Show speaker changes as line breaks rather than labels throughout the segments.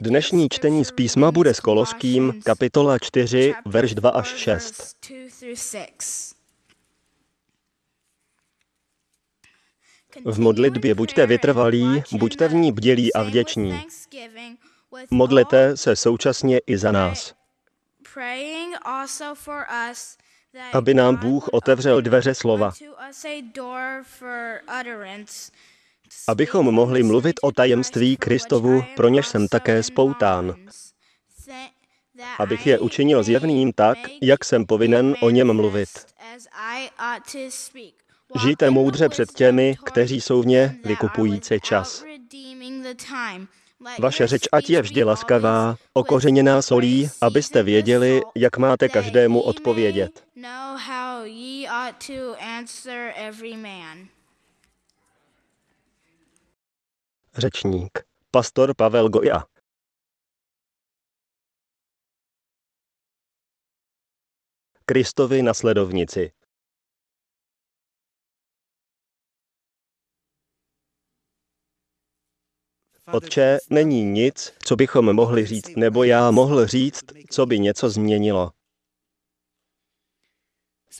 Dnešní čtení z písma bude s Koloským, kapitola 4, verš 2 až 6. V modlitbě buďte vytrvalí, buďte v ní bdělí a vděční. Modlete se současně i za nás, aby nám Bůh otevřel dveře slova, abychom mohli mluvit o tajemství Kristovu, pro něž jsem také spoután, abych je učinil zjevným tak, jak jsem povinen o něm mluvit. Žijte moudře před těmi, kteří jsou v ně vykupující čas. Vaše řeč ať je vždy laskavá, okořeněná solí, abyste věděli, jak máte každému odpovědět. Řečník. Pastor Pavel Goja. Kristovi nasledovnici. Otče, není nic, co bychom mohli říct, nebo já mohl říct, co by něco změnilo.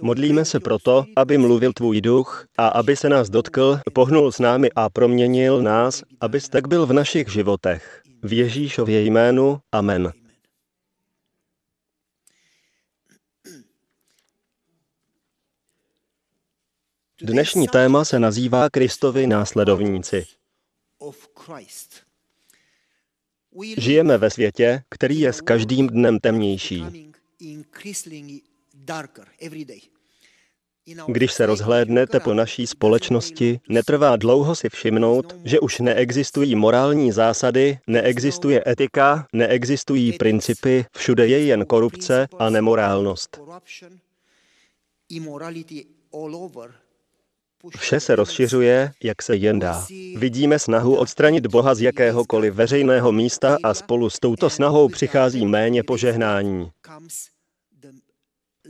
Modlíme se proto, aby mluvil tvůj duch a aby se nás dotkl, pohnul s námi a proměnil nás, aby tak byl v našich životech. V Ježíšově jménu. Amen. Dnešní téma se nazývá Kristovi následovníci. Žijeme ve světě, který je s každým dnem temnější. Když se rozhlédnete po naší společnosti, netrvá dlouho si všimnout, že už neexistují morální zásady, neexistuje etika, neexistují principy, všude je jen korupce a nemorálnost. Vše se rozšiřuje, jak se jen dá. Vidíme snahu odstranit Boha z jakéhokoliv veřejného místa a spolu s touto snahou přichází méně požehnání.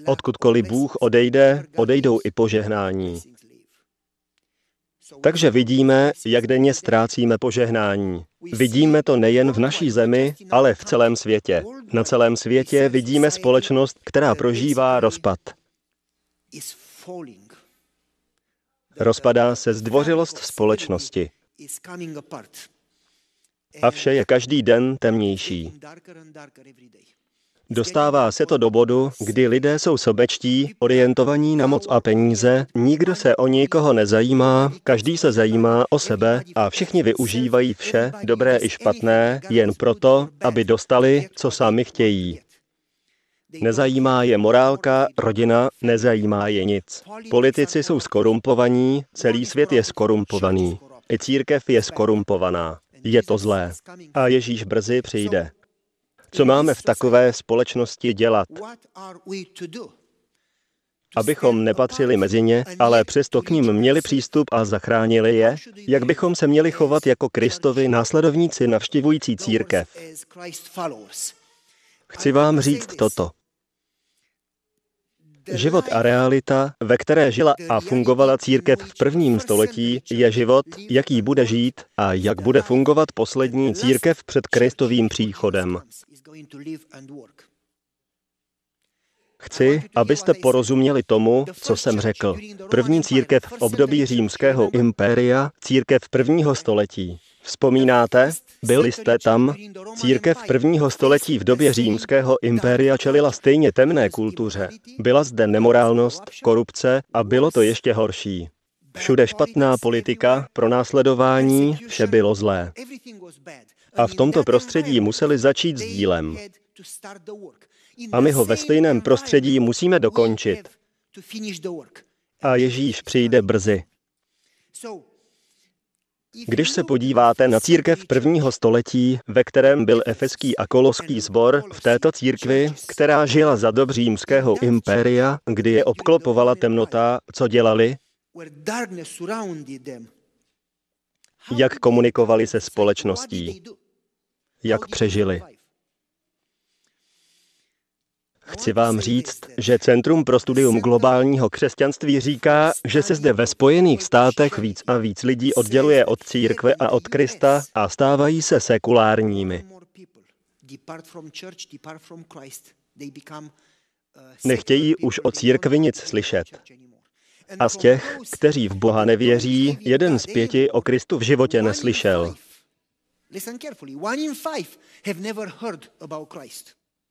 Odkudkoliv Bůh odejde, odejdou i požehnání. Takže vidíme, jak denně ztrácíme požehnání. Vidíme to nejen v naší zemi, ale v celém světě. Na celém světě vidíme společnost, která prožívá rozpad. Rozpadá se zdvořilost společnosti. A vše je každý den temnější. Dostává se to do bodu, kdy lidé jsou sobečtí, orientovaní na moc a peníze, nikdo se o nikoho nezajímá, každý se zajímá o sebe a všichni využívají vše, dobré i špatné, jen proto, aby dostali, co sami chtějí. Nezajímá je morálka, rodina, nezajímá je nic. Politici jsou skorumpovaní, celý svět je skorumpovaný. I církev je skorumpovaná. Je to zlé. A Ježíš brzy přijde. Co máme v takové společnosti dělat? Abychom nepatřili mezi ně, ale přesto k ním měli přístup a zachránili je, jak bychom se měli chovat jako Kristovi následovníci navštěvující církev. Chci vám říct toto. Život a realita, ve které žila a fungovala církev v prvním století, je život, jaký bude žít a jak bude fungovat poslední církev před Kristovým příchodem. Chci, abyste porozuměli tomu, co jsem řekl. První církev v období římského impéria, církev prvního století. Vzpomínáte? Byli jste tam? Církev prvního století v době římského impéria čelila stejně temné kultuře. Byla zde nemorálnost, korupce a bylo to ještě horší. Všude špatná politika, pronásledování, vše bylo zlé. A v tomto prostředí museli začít s dílem. A my ho ve stejném prostředí musíme dokončit. A Ježíš přijde brzy. Když se podíváte na církev prvního století, ve kterém byl efeský a koloský sbor, v této církvi, která žila za dob římského impéria, kdy je obklopovala temnota, co dělali? Jak komunikovali se společností? Jak přežili? Chci vám říct, že Centrum pro studium globálního křesťanství říká, že se zde ve Spojených státech víc a víc lidí odděluje od církve a od Krista a stávají se sekulárními. Nechtějí už o církvi nic slyšet. A z těch, kteří v Boha nevěří, jeden z pěti o Kristu v životě neslyšel.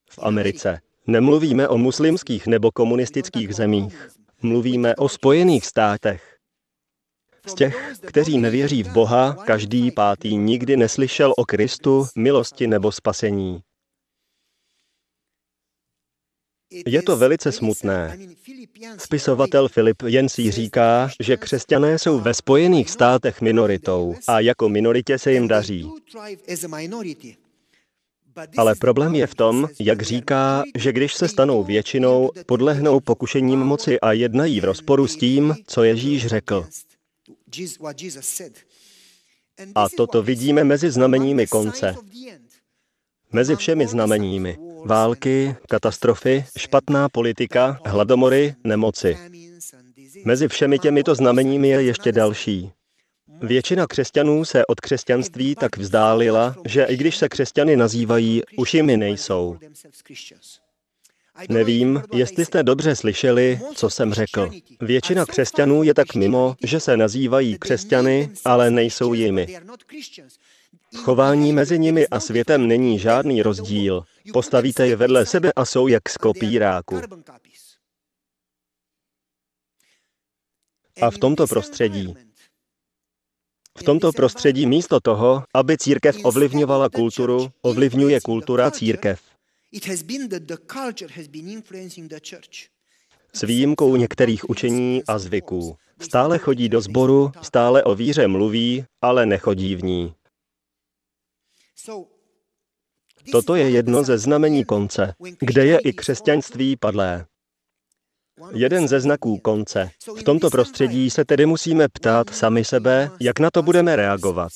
V Americe nemluvíme o muslimských nebo komunistických zemích. Mluvíme o Spojených státech. Z těch, kteří nevěří v Boha, každý pátý nikdy neslyšel o Kristu, milosti nebo spasení. Je to velice smutné. Spisovatel Filip Jensi říká, že křesťané jsou ve Spojených státech minoritou a jako minoritě se jim daří. Ale problém je v tom, jak říká, že když se stanou většinou, podlehnou pokušením moci a jednají v rozporu s tím, co Ježíš řekl. A toto vidíme mezi znameními konce. Mezi všemi znameními. Války, katastrofy, špatná politika, hladomory, nemoci. Mezi všemi těmito znameními je ještě další. Většina křesťanů se od křesťanství tak vzdálila, že i když se křesťany nazývají, už jimi nejsou. Nevím, jestli jste dobře slyšeli, co jsem řekl. Většina křesťanů je tak mimo, že se nazývají křesťany, ale nejsou jimi. V chování mezi nimi a světem není žádný rozdíl. Postavíte je vedle sebe a jsou jak z kopíráku. A v tomto prostředí, v tomto prostředí místo toho, aby církev ovlivňovala kulturu, ovlivňuje kultura církev. S výjimkou některých učení a zvyků. Stále chodí do sboru, stále o víře mluví, ale nechodí v ní. Toto je jedno ze znamení konce, kde je i křesťanství padlé. Jeden ze znaků konce. V tomto prostředí se tedy musíme ptát sami sebe, jak na to budeme reagovat.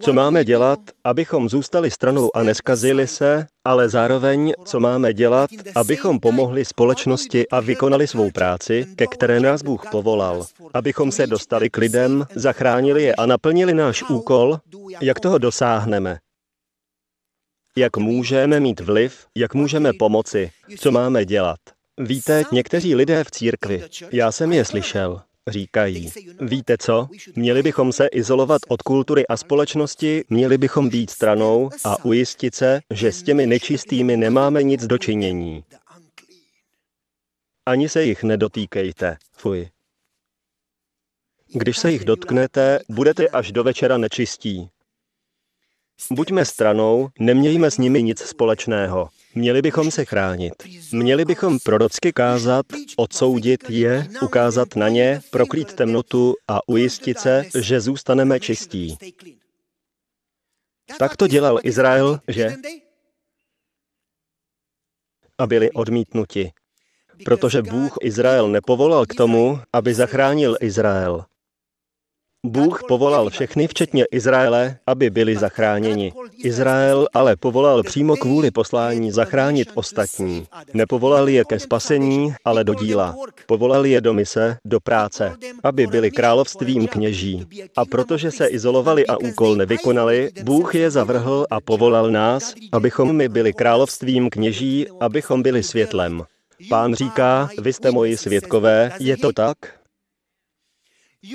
Co máme dělat, abychom zůstali stranou a neskazili se, ale zároveň, co máme dělat, abychom pomohli společnosti a vykonali svou práci, ke které nás Bůh povolal, abychom se dostali k lidem, zachránili je a naplnili náš úkol, jak toho dosáhneme. Jak můžeme mít vliv, jak můžeme pomoci, co máme dělat. Víte, někteří lidé v církvi, já jsem je slyšel, říkají, víte co, měli bychom se izolovat od kultury a společnosti, měli bychom být stranou a ujistit se, že s těmi nečistými nemáme nic dočinění. Ani se jich nedotýkejte. Fuj. Když se jich dotknete, budete až do večera nečistí. Buďme stranou, nemějme s nimi nic společného. Měli bychom se chránit. Měli bychom prorocky kázat, odsoudit je, ukázat na ně, proklít temnotu a ujistit se, že zůstaneme čistí. Tak to dělal Izrael, že? A byli odmítnuti. Protože Bůh Izrael nepovolal k tomu, aby zachránil Izrael. Bůh povolal všechny, včetně Izraele, aby byli zachráněni. Izrael ale povolal přímo kvůli poslání zachránit ostatní. Nepovolal je ke spasení, ale do díla. Povolal je do mise, do práce, aby byli královstvím kněží. A protože se izolovali a úkol nevykonali, Bůh je zavrhl a povolal nás, abychom my byli královstvím kněží, abychom byli světlem. Pán říká, vy jste moji světkové, je to tak?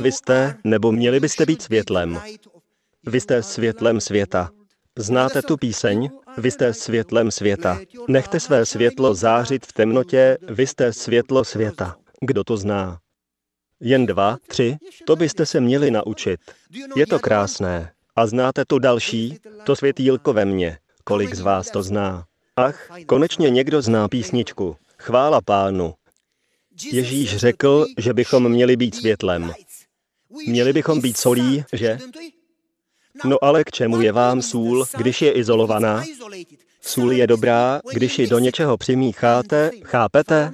Vy jste, nebo měli byste být světlem. Vy jste světlem světa. Znáte tu píseň? Vy jste světlem světa. Nechte své světlo zářit v temnotě, vy jste světlo světa. Kdo to zná? Jen dva, tři? To byste se měli naučit. Je to krásné. A znáte to další? To světýlko ve mně. Kolik z vás to zná? Ach, konečně někdo zná písničku. Chvála pánu. Ježíš řekl, že bychom měli být světlem. Měli bychom být solí, že? No ale k čemu je vám sůl, když je izolovaná? Sůl je dobrá, když ji do něčeho přimícháte, chápete?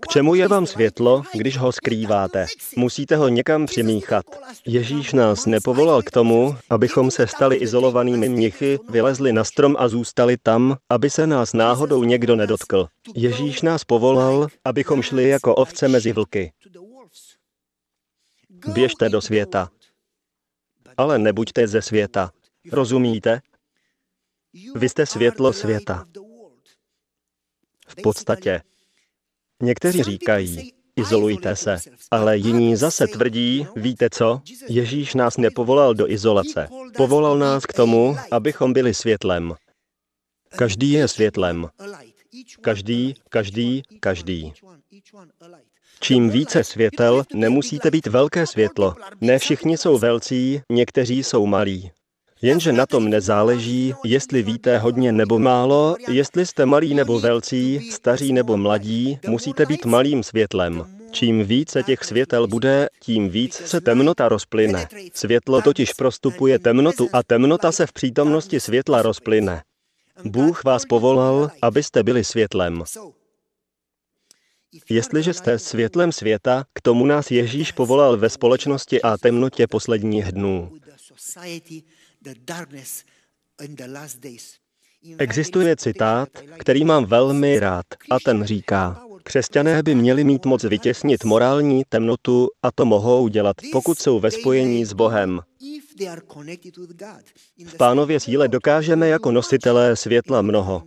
K čemu je vám světlo, když ho skrýváte? Musíte ho někam přimíchat. Ježíš nás nepovolal k tomu, abychom se stali izolovanými mnichy, vylezli na strom a zůstali tam, aby se nás náhodou někdo nedotkl. Ježíš nás povolal, abychom šli jako ovce mezi vlky. Běžte do světa. ale nebuďte ze světa. Rozumíte? Vy jste světlo světa. V podstatě. Někteří říkají, izolujte se, ale jiní zase tvrdí, víte co, Ježíš nás nepovolal do izolace. Povolal nás k tomu, abychom byli světlem. Každý je světlem. Každý, každý, každý. Čím více světel, nemusíte být velké světlo. Ne všichni jsou velcí, někteří jsou malí. Jenže na tom nezáleží, jestli víte hodně nebo málo, jestli jste malí nebo velcí, staří nebo mladí, musíte být malým světlem. Čím více těch světel bude, tím víc se temnota rozplyne. Světlo totiž prostupuje temnotu a temnota se v přítomnosti světla rozplyne. Bůh vás povolal, abyste byli světlem. Jestliže jste světlem světa, k tomu nás Ježíš povolal ve společnosti a temnotě posledních dnů. Existuje citát, který mám velmi rád, a ten říká, křesťané by měli mít moc vytěsnit morální temnotu a to mohou dělat, pokud jsou ve spojení s Bohem. V pánově síle dokážeme jako nositelé světla mnoho.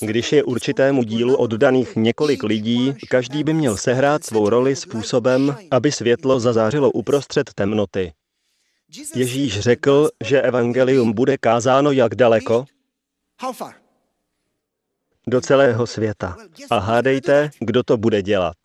Když je určitému dílu oddaných několik lidí, každý by měl sehrát svou roli způsobem, aby světlo zazářilo uprostřed temnoty. Ježíš řekl, že evangelium bude kázáno jak daleko? Do celého světa. A hádejte, kdo to bude dělat.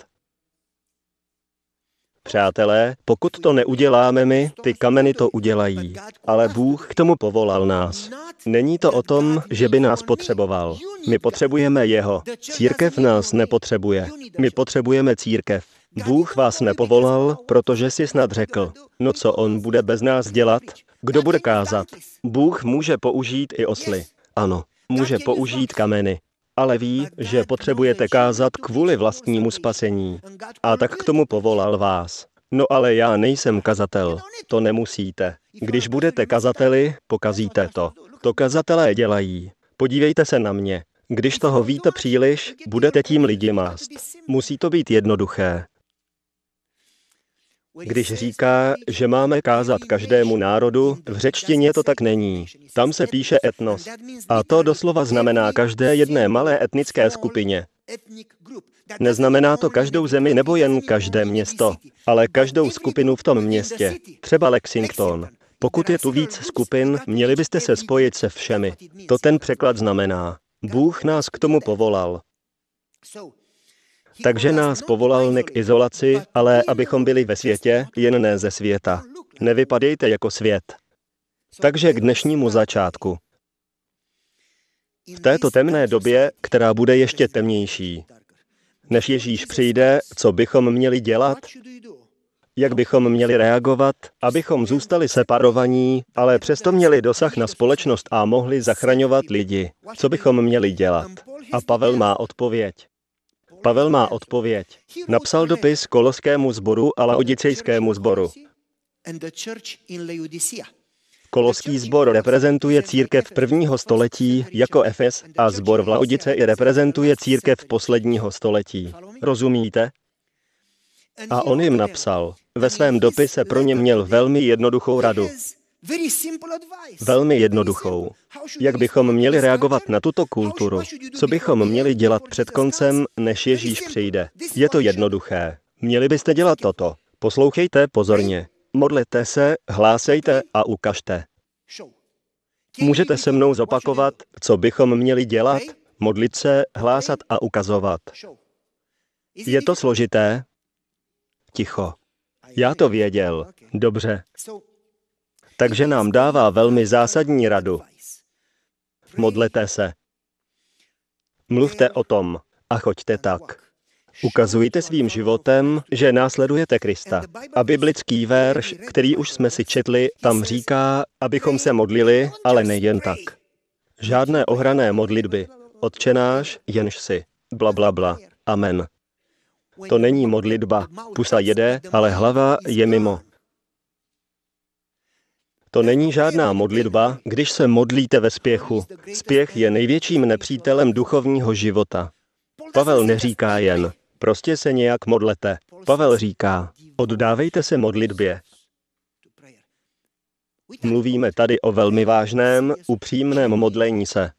Přátelé, pokud to neuděláme my, ty kameny to udělají. Ale Bůh k tomu povolal nás. Není to o tom, že by nás potřeboval. My potřebujeme Jeho. Církev nás nepotřebuje. My potřebujeme církev. Bůh vás nepovolal, protože si snad řekl, no co on bude bez nás dělat? Kdo bude kázat? Bůh může použít i osly. Ano, může použít kameny. Ale ví, že potřebujete kázat kvůli vlastnímu spasení. A tak k tomu povolal vás. No ale já nejsem kazatel. To nemusíte. Když budete kazateli, pokazíte to. To kazatelé dělají. Podívejte se na mě. Když toho víte příliš, budete tím lidi mást. Musí to být jednoduché. Když říká, že máme kázat každému národu, v řečtině to tak není. Tam se píše etnos. A to doslova znamená každé jedné malé etnické skupině. Neznamená to každou zemi nebo jen každé město, ale každou skupinu v tom městě. Třeba Lexington. Pokud je tu víc skupin, měli byste se spojit se všemi. To ten překlad znamená. Bůh nás k tomu povolal. Takže nás povolal ne k izolaci, ale abychom byli ve světě, jen ne ze světa. Nevypadejte jako svět. Takže k dnešnímu začátku. V této temné době, která bude ještě temnější, než Ježíš přijde, co bychom měli dělat? Jak bychom měli reagovat, abychom zůstali separovaní, ale přesto měli dosah na společnost a mohli zachraňovat lidi? Co bychom měli dělat? A Pavel má odpověď. Pavel má odpověď. Napsal dopis koloskému sboru a laodicejskému sboru. Koloský sbor reprezentuje církev prvního století jako Efes a sbor v Laodice reprezentuje církev posledního století. Rozumíte? A on jim napsal. Ve svém dopise pro ně měl velmi jednoduchou radu. Velmi jednoduchou. Jak bychom měli reagovat na tuto kulturu? Co bychom měli dělat před koncem, než Ježíš přijde? Je to jednoduché. Měli byste dělat toto. Poslouchejte pozorně. Modlete se, hlásejte a ukažte. Můžete se mnou zopakovat, co bychom měli dělat? Modlit se, hlásat a ukazovat. Je to složité? Ticho. Já to věděl. Dobře. Takže nám dává velmi zásadní radu. Modlete se. Mluvte o tom a choďte tak. Ukazujte svým životem, že následujete Krista. A biblický verš, který už jsme si četli, tam říká, abychom se modlili, ale nejen tak. Žádné ohrané modlitby. Odčenáš, jenž si. Bla, bla, bla. Amen. To není modlitba. Pusa jede, ale hlava je mimo. To není žádná modlitba, když se modlíte ve spěchu. Spěch je největším nepřítelem duchovního života. Pavel neříká jen, prostě se nějak modlete. Pavel říká, oddávejte se modlitbě. Mluvíme tady o velmi vážném, upřímném modlení se.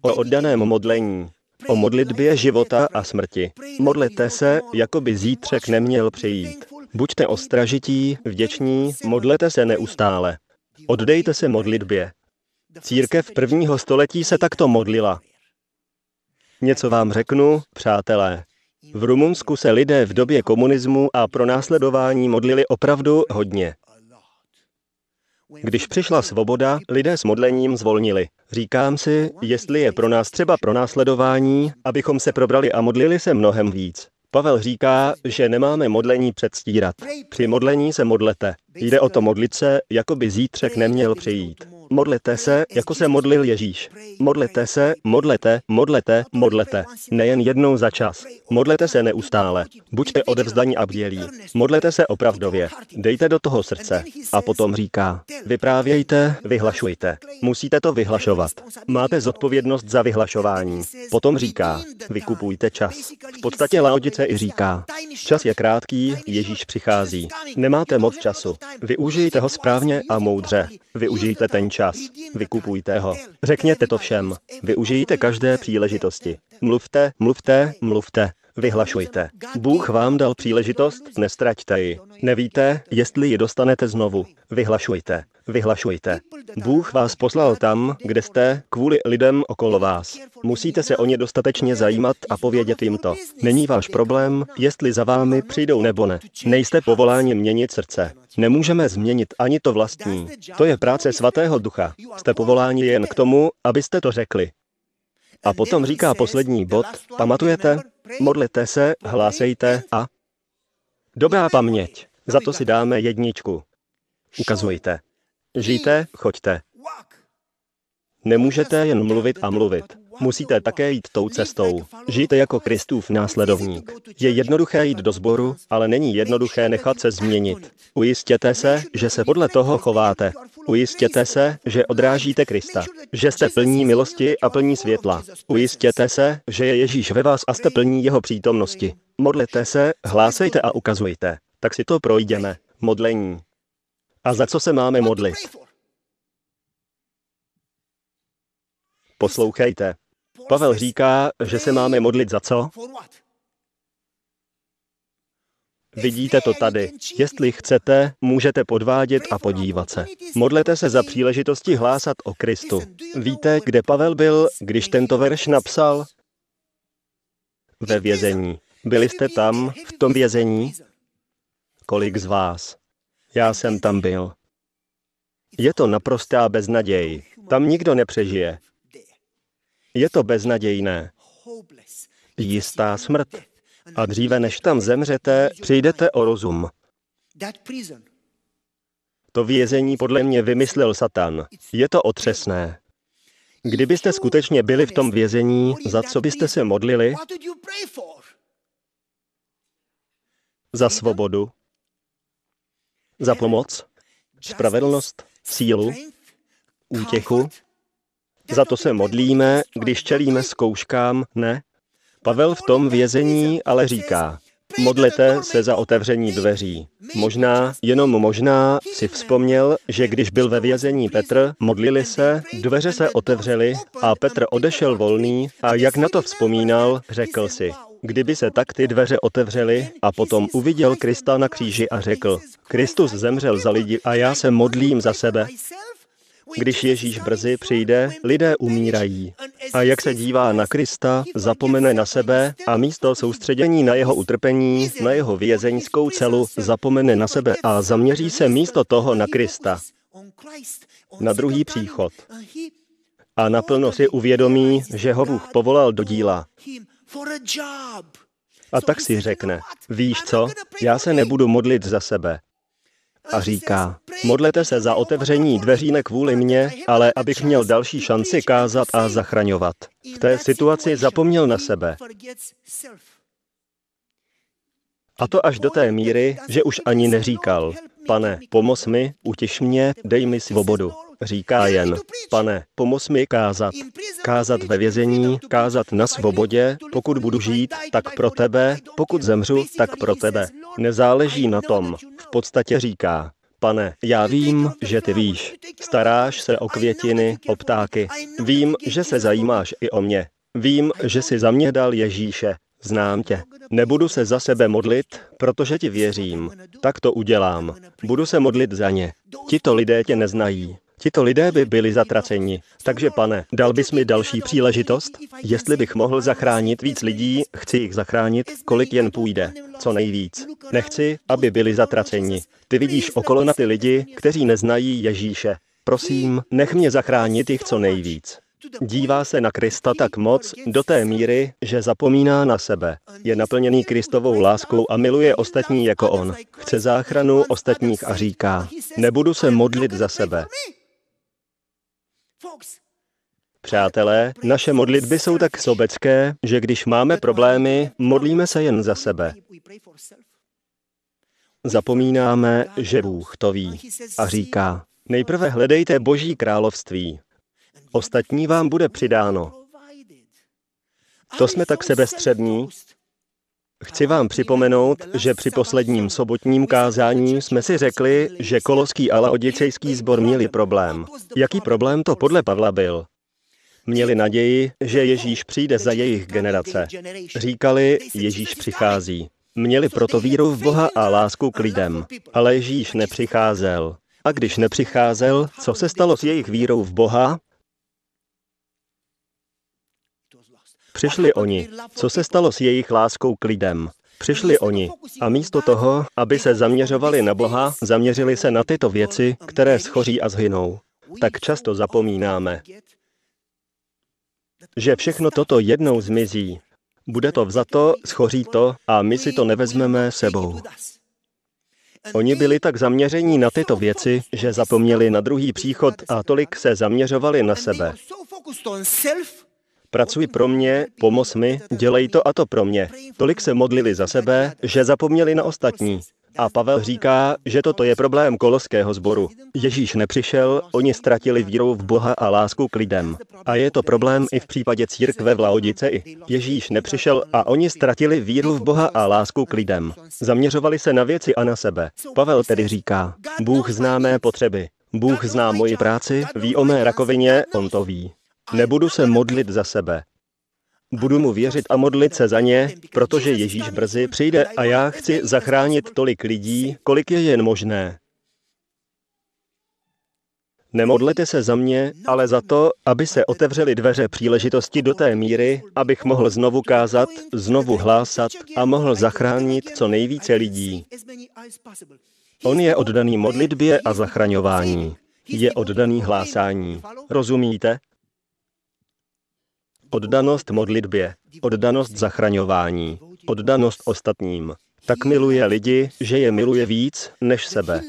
O oddaném modlení. O modlitbě života a smrti. Modlete se, jako by zítřek neměl přijít. Buďte ostražití, vděční, modlete se neustále. Oddejte se modlitbě. Církev prvního století se takto modlila. Něco vám řeknu, přátelé. V Rumunsku se lidé v době komunismu a pro následování modlili opravdu hodně. Když přišla svoboda, lidé s modlením zvolnili. Říkám si, jestli je pro nás třeba pro následování, abychom se probrali a modlili se mnohem víc. Pavel říká, že nemáme modlení předstírat. Při modlení se modlete. Jde o to modlit se, jako by zítřek neměl přijít. Modlete se, jako se modlil Ježíš. Modlete se, modlete, modlete, modlete. Nejen jednou za čas. Modlete se neustále. Buďte odevzdaní a bdělí. Modlete se opravdově. Dejte do toho srdce. A potom říká, vyprávějte, vyhlašujte. Musíte to vyhlašovat. Máte zodpovědnost za vyhlašování. Potom říká, vykupujte čas. V podstatě Laodice i říká, čas je krátký, Ježíš přichází. Nemáte moc času. Využijte ho správně a moudře. Využijte ten čas. Vykupujte ho. Řekněte to všem. Využijte každé příležitosti. Mluvte, mluvte, mluvte. Vyhlašujte. Bůh vám dal příležitost, nestraťte ji. Nevíte, jestli ji dostanete znovu. Vyhlašujte. Vyhlašujte. Bůh vás poslal tam, kde jste, kvůli lidem okolo vás. Musíte se o ně dostatečně zajímat a povědět jim to. Není váš problém, jestli za vámi přijdou nebo ne. Nejste povoláni měnit srdce. Nemůžeme změnit ani to vlastní. To je práce svatého ducha. Jste povoláni jen k tomu, abyste to řekli. A potom říká poslední bod, pamatujete? Modlete se, hlásejte a... Dobrá paměť. Za to si dáme jedničku. Ukazujte. Žijte, choďte. Nemůžete jen mluvit a mluvit. Musíte také jít tou cestou. Žijte jako Kristův následovník. Je jednoduché jít do sboru, ale není jednoduché nechat se změnit. Ujistěte se, že se podle toho chováte. Ujistěte se, že odrážíte Krista, že jste plní milosti a plní světla. Ujistěte se, že je Ježíš ve vás a jste plní jeho přítomnosti. Modlete se, hlásejte a ukazujte. Tak si to projdeme. Modlení. A za co se máme modlit? Poslouchejte. Pavel říká, že se máme modlit za co? Vidíte to tady. Jestli chcete, můžete podvádět a podívat se. Modlete se za příležitosti hlásat o Kristu. Víte, kde Pavel byl, když tento verš napsal? Ve vězení. Byli jste tam, v tom vězení? Kolik z vás? Já jsem tam byl. Je to naprostá beznaděj. Tam nikdo nepřežije. Je to beznadějné. Jistá smrt. A dříve než tam zemřete, přijdete o rozum. To vězení podle mě vymyslel Satan. Je to otřesné. Kdybyste skutečně byli v tom vězení, za co byste se modlili? Za svobodu? Za pomoc? Spravedlnost? Sílu? Útěchu? Za to se modlíme, když čelíme zkouškám, ne? Pavel v tom vězení ale říká, modlete se za otevření dveří. Možná, jenom možná, si vzpomněl, že když byl ve vězení Petr, modlili se, dveře se otevřely a Petr odešel volný a jak na to vzpomínal, řekl si, kdyby se tak ty dveře otevřely a potom uviděl Krista na kříži a řekl, Kristus zemřel za lidi a já se modlím za sebe, když Ježíš brzy přijde, lidé umírají. A jak se dívá na Krista, zapomene na sebe a místo soustředění na jeho utrpení, na jeho vězeňskou celu, zapomene na sebe a zaměří se místo toho na Krista. Na druhý příchod. A naplno si uvědomí, že ho Bůh povolal do díla. A tak si řekne, víš co, já se nebudu modlit za sebe, a říká, modlete se za otevření dveří ne kvůli mně, ale abych měl další šanci kázat a zachraňovat. V té situaci zapomněl na sebe. A to až do té míry, že už ani neříkal, pane, pomoz mi, utiš mě, dej mi svobodu. Říká jen, pane, pomoz mi kázat. Kázat ve vězení, kázat na svobodě, pokud budu žít, tak pro tebe, pokud zemřu, tak pro tebe. Nezáleží na tom. V podstatě říká, Pane, já vím, že ty víš. Staráš se o květiny, o ptáky. Vím, že se zajímáš i o mě. Vím, že si za mě dal Ježíše. Znám tě. Nebudu se za sebe modlit, protože ti věřím. Tak to udělám. Budu se modlit za ně. Tito lidé tě neznají. Tito lidé by byli zatraceni. Takže pane, dal bys mi další příležitost? Jestli bych mohl zachránit víc lidí, chci jich zachránit, kolik jen půjde. Co nejvíc. Nechci, aby byli zatraceni. Ty vidíš okolo na ty lidi, kteří neznají Ježíše. Prosím, nech mě zachránit jich co nejvíc. Dívá se na Krista tak moc do té míry, že zapomíná na sebe. Je naplněný Kristovou láskou a miluje ostatní jako on. Chce záchranu ostatních a říká, nebudu se modlit za sebe. Přátelé, naše modlitby jsou tak sobecké, že když máme problémy, modlíme se jen za sebe. Zapomínáme, že Bůh to ví a říká, nejprve hledejte Boží království. Ostatní vám bude přidáno. To jsme tak sebestřední. Chci vám připomenout, že při posledním sobotním kázání jsme si řekli, že koloský a laodicejský sbor měli problém. Jaký problém to podle Pavla byl? Měli naději, že Ježíš přijde za jejich generace. Říkali, Ježíš přichází. Měli proto víru v Boha a lásku k lidem. Ale Ježíš nepřicházel. A když nepřicházel, co se stalo s jejich vírou v Boha? Přišli oni. Co se stalo s jejich láskou k lidem? Přišli oni a místo toho, aby se zaměřovali na Boha, zaměřili se na tyto věci, které schoří a zhynou. Tak často zapomínáme, že všechno toto jednou zmizí. Bude to vzato, schoří to a my si to nevezmeme sebou. Oni byli tak zaměření na tyto věci, že zapomněli na druhý příchod a tolik se zaměřovali na sebe. Pracuj pro mě, pomoz mi, dělej to a to pro mě. Tolik se modlili za sebe, že zapomněli na ostatní. A Pavel říká, že toto je problém koloského sboru. Ježíš nepřišel, oni ztratili víru v Boha a lásku k lidem. A je to problém i v případě církve v Laodicei. Ježíš nepřišel a oni ztratili víru v Boha a lásku k lidem. Zaměřovali se na věci a na sebe. Pavel tedy říká, Bůh zná mé potřeby. Bůh zná moji práci, ví o mé rakovině, on to ví. Nebudu se modlit za sebe. Budu mu věřit a modlit se za ně, protože Ježíš brzy přijde a já chci zachránit tolik lidí, kolik je jen možné. Nemodlete se za mě, ale za to, aby se otevřely dveře příležitosti do té míry, abych mohl znovu kázat, znovu hlásat a mohl zachránit co nejvíce lidí. On je oddaný modlitbě a zachraňování. Je oddaný hlásání. Rozumíte? Oddanost modlitbě, oddanost zachraňování, oddanost ostatním. Tak miluje lidi, že je miluje víc než sebe.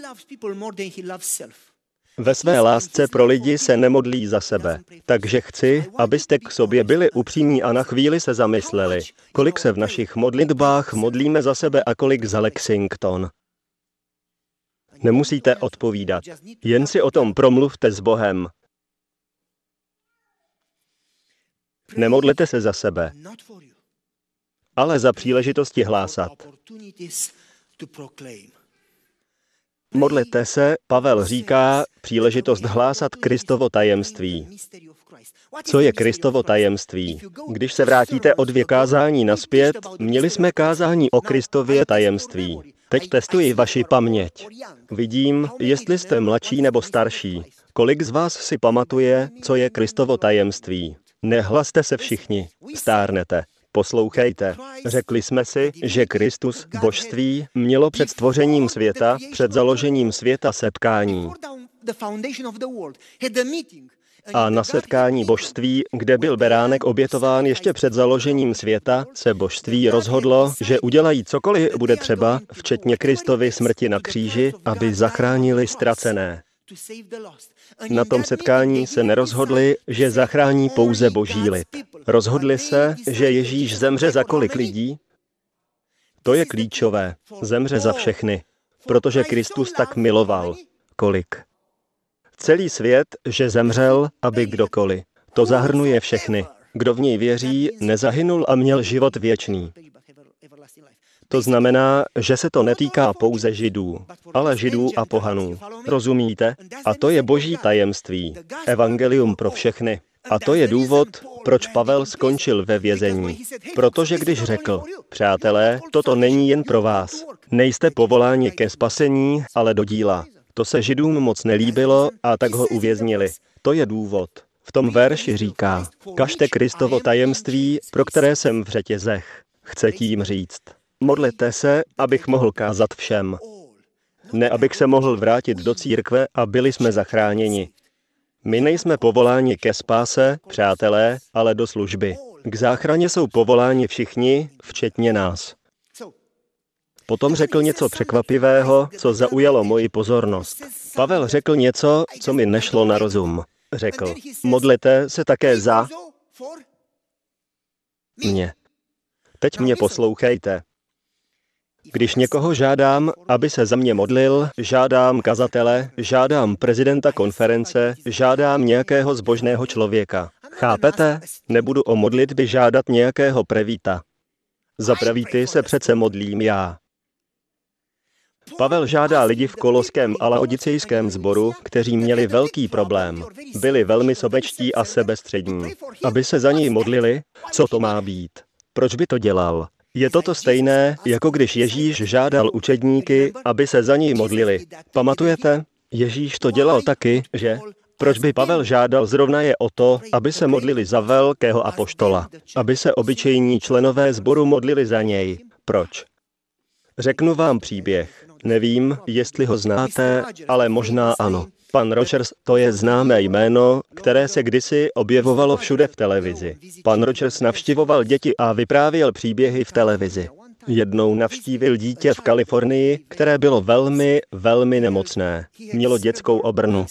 Ve své lásce pro lidi se nemodlí za sebe. Takže chci, abyste k sobě byli upřímní a na chvíli se zamysleli, kolik se v našich modlitbách modlíme za sebe a kolik za Lexington. Nemusíte odpovídat. Jen si o tom promluvte s Bohem. Nemodlete se za sebe, ale za příležitosti hlásat. Modlete se, Pavel říká, příležitost hlásat Kristovo tajemství. Co je Kristovo tajemství? Když se vrátíte o dvě kázání naspět, měli jsme kázání o Kristově tajemství. Teď testuji vaši paměť. Vidím, jestli jste mladší nebo starší. Kolik z vás si pamatuje, co je Kristovo tajemství? Nehlaste se všichni, stárnete. Poslouchejte, řekli jsme si, že Kristus, božství, mělo před stvořením světa, před založením světa setkání. A na setkání božství, kde byl beránek obětován ještě před založením světa, se božství rozhodlo, že udělají cokoliv bude třeba, včetně Kristovy smrti na kříži, aby zachránili ztracené. Na tom setkání se nerozhodli, že zachrání pouze boží lid. Rozhodli se, že Ježíš zemře za kolik lidí? To je klíčové. Zemře za všechny. Protože Kristus tak miloval. Kolik? Celý svět, že zemřel, aby kdokoliv. To zahrnuje všechny. Kdo v něj věří, nezahynul a měl život věčný. To znamená, že se to netýká pouze židů, ale židů a pohanů. Rozumíte? A to je boží tajemství. Evangelium pro všechny. A to je důvod, proč Pavel skončil ve vězení. Protože když řekl, přátelé, toto není jen pro vás. Nejste povoláni ke spasení, ale do díla. To se židům moc nelíbilo a tak ho uvěznili. To je důvod. V tom verši říká, kažte Kristovo tajemství, pro které jsem v řetězech. Chce tím říct. Modlete se, abych mohl kázat všem. Ne, abych se mohl vrátit do církve a byli jsme zachráněni. My nejsme povoláni ke spáse, přátelé, ale do služby. K záchraně jsou povoláni všichni, včetně nás. Potom řekl něco překvapivého, co zaujalo moji pozornost. Pavel řekl něco, co mi nešlo na rozum. Řekl, modlete se také za mě. Teď mě poslouchejte. Když někoho žádám, aby se za mě modlil, žádám kazatele, žádám prezidenta konference, žádám nějakého zbožného člověka. Chápete? Nebudu o modlitby žádat nějakého prevíta. Za prevíty se přece modlím já. Pavel žádá lidi v koloském a laodicejském sboru, kteří měli velký problém. Byli velmi sobečtí a sebestřední. Aby se za něj modlili, co to má být? Proč by to dělal? Je toto stejné, jako když Ježíš žádal učedníky, aby se za něj modlili. Pamatujete? Ježíš to dělal taky, že? Proč by Pavel žádal zrovna je o to, aby se modlili za velkého apoštola? Aby se obyčejní členové sboru modlili za něj? Proč? Řeknu vám příběh. Nevím, jestli ho znáte, ale možná ano. Pan Rogers to je známé jméno, které se kdysi objevovalo všude v televizi. Pan Rogers navštivoval děti a vyprávěl příběhy v televizi. Jednou navštívil dítě v Kalifornii, které bylo velmi, velmi nemocné. Mělo dětskou obrnu.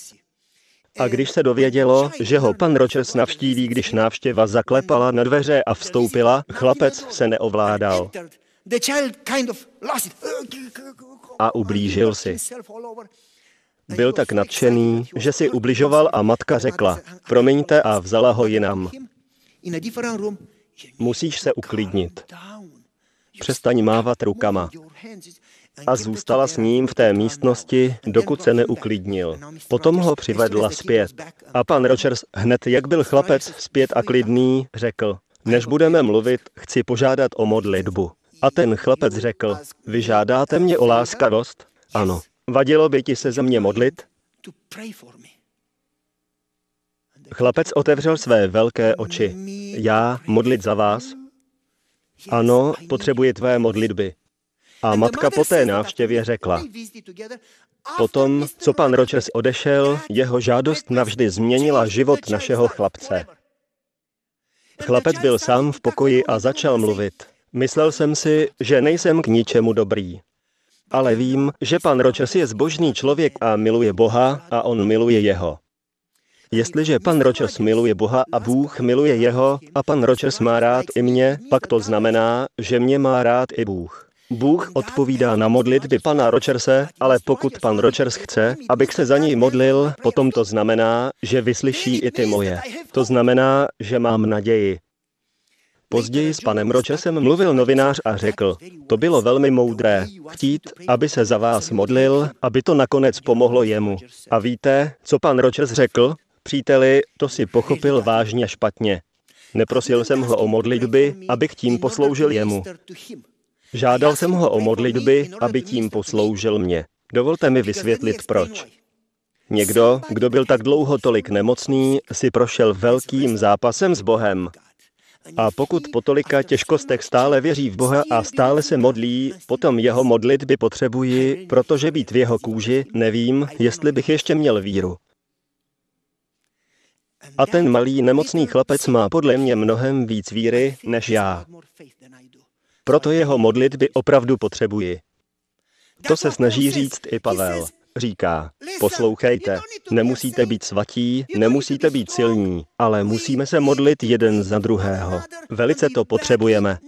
A když se dovědělo, že ho pan Rogers navštíví, když návštěva zaklepala na dveře a vstoupila, chlapec se neovládal. A ublížil si. Byl tak nadšený, že si ubližoval a matka řekla, promiňte a vzala ho jinam. Musíš se uklidnit. Přestaň mávat rukama. A zůstala s ním v té místnosti, dokud se neuklidnil. Potom ho přivedla zpět. A pan Rogers hned, jak byl chlapec zpět a klidný, řekl, než budeme mluvit, chci požádat o modlitbu. A ten chlapec řekl, vy žádáte mě o láskavost? Ano. Vadilo by ti se za mě modlit? Chlapec otevřel své velké oči. Já modlit za vás? Ano, potřebuji tvé modlitby. A matka po té návštěvě řekla, potom, co pan Rogers odešel, jeho žádost navždy změnila život našeho chlapce. Chlapec byl sám v pokoji a začal mluvit. Myslel jsem si, že nejsem k ničemu dobrý ale vím, že pan Rogers je zbožný člověk a miluje Boha a on miluje jeho. Jestliže pan Rogers miluje Boha a Bůh miluje jeho a pan Rogers má rád i mě, pak to znamená, že mě má rád i Bůh. Bůh odpovídá na modlitby pana Rogerse, ale pokud pan Rogers chce, abych se za něj modlil, potom to znamená, že vyslyší i ty moje. To znamená, že mám naději. Později s panem Ročesem mluvil novinář a řekl, to bylo velmi moudré, chtít, aby se za vás modlil, aby to nakonec pomohlo jemu. A víte, co pan Ročes řekl? Příteli, to si pochopil vážně špatně. Neprosil jsem ho o modlitby, abych tím posloužil jemu. Žádal jsem ho o modlitby, aby tím posloužil mě. Dovolte mi vysvětlit proč. Někdo, kdo byl tak dlouho tolik nemocný, si prošel velkým zápasem s Bohem. A pokud po tolika těžkostech stále věří v Boha a stále se modlí, potom jeho modlitby potřebuji, protože být v jeho kůži, nevím, jestli bych ještě měl víru. A ten malý nemocný chlapec má podle mě mnohem víc víry než já. Proto jeho modlitby opravdu potřebuji. To se snaží říct i Pavel. Říká, poslouchejte, nemusíte být svatí, nemusíte být silní, ale musíme se modlit jeden za druhého. Velice to potřebujeme.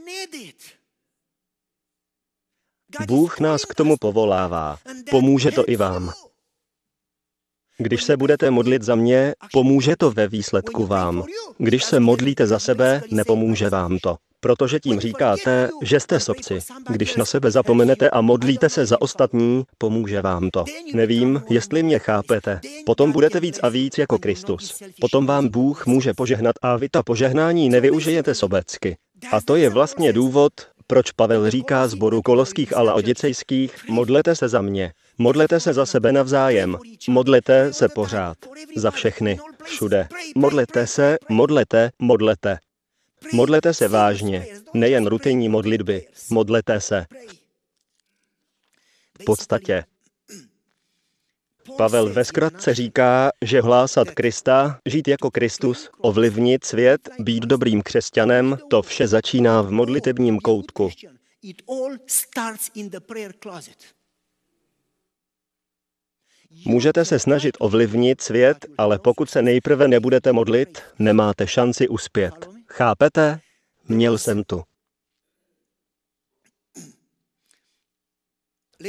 Bůh nás k tomu povolává. Pomůže to i vám. Když se budete modlit za mě, pomůže to ve výsledku vám. Když se modlíte za sebe, nepomůže vám to. Protože tím říkáte, že jste sobci. Když na sebe zapomenete a modlíte se za ostatní, pomůže vám to. Nevím, jestli mě chápete. Potom budete víc a víc jako Kristus. Potom vám Bůh může požehnat a vy ta požehnání nevyužijete sobecky. A to je vlastně důvod, proč Pavel říká zboru koloských a laodicejských, modlete se za mě, modlete se za sebe navzájem, modlete se pořád, za všechny, všude. Modlete se, modlete, modlete. Modlete se vážně, nejen rutinní modlitby, modlete se. V podstatě. Pavel ve zkratce říká, že hlásat Krista, žít jako Kristus, ovlivnit svět, být dobrým křesťanem, to vše začíná v modlitebním koutku. Můžete se snažit ovlivnit svět, ale pokud se nejprve nebudete modlit, nemáte šanci uspět. Chápete? Měl jsem tu.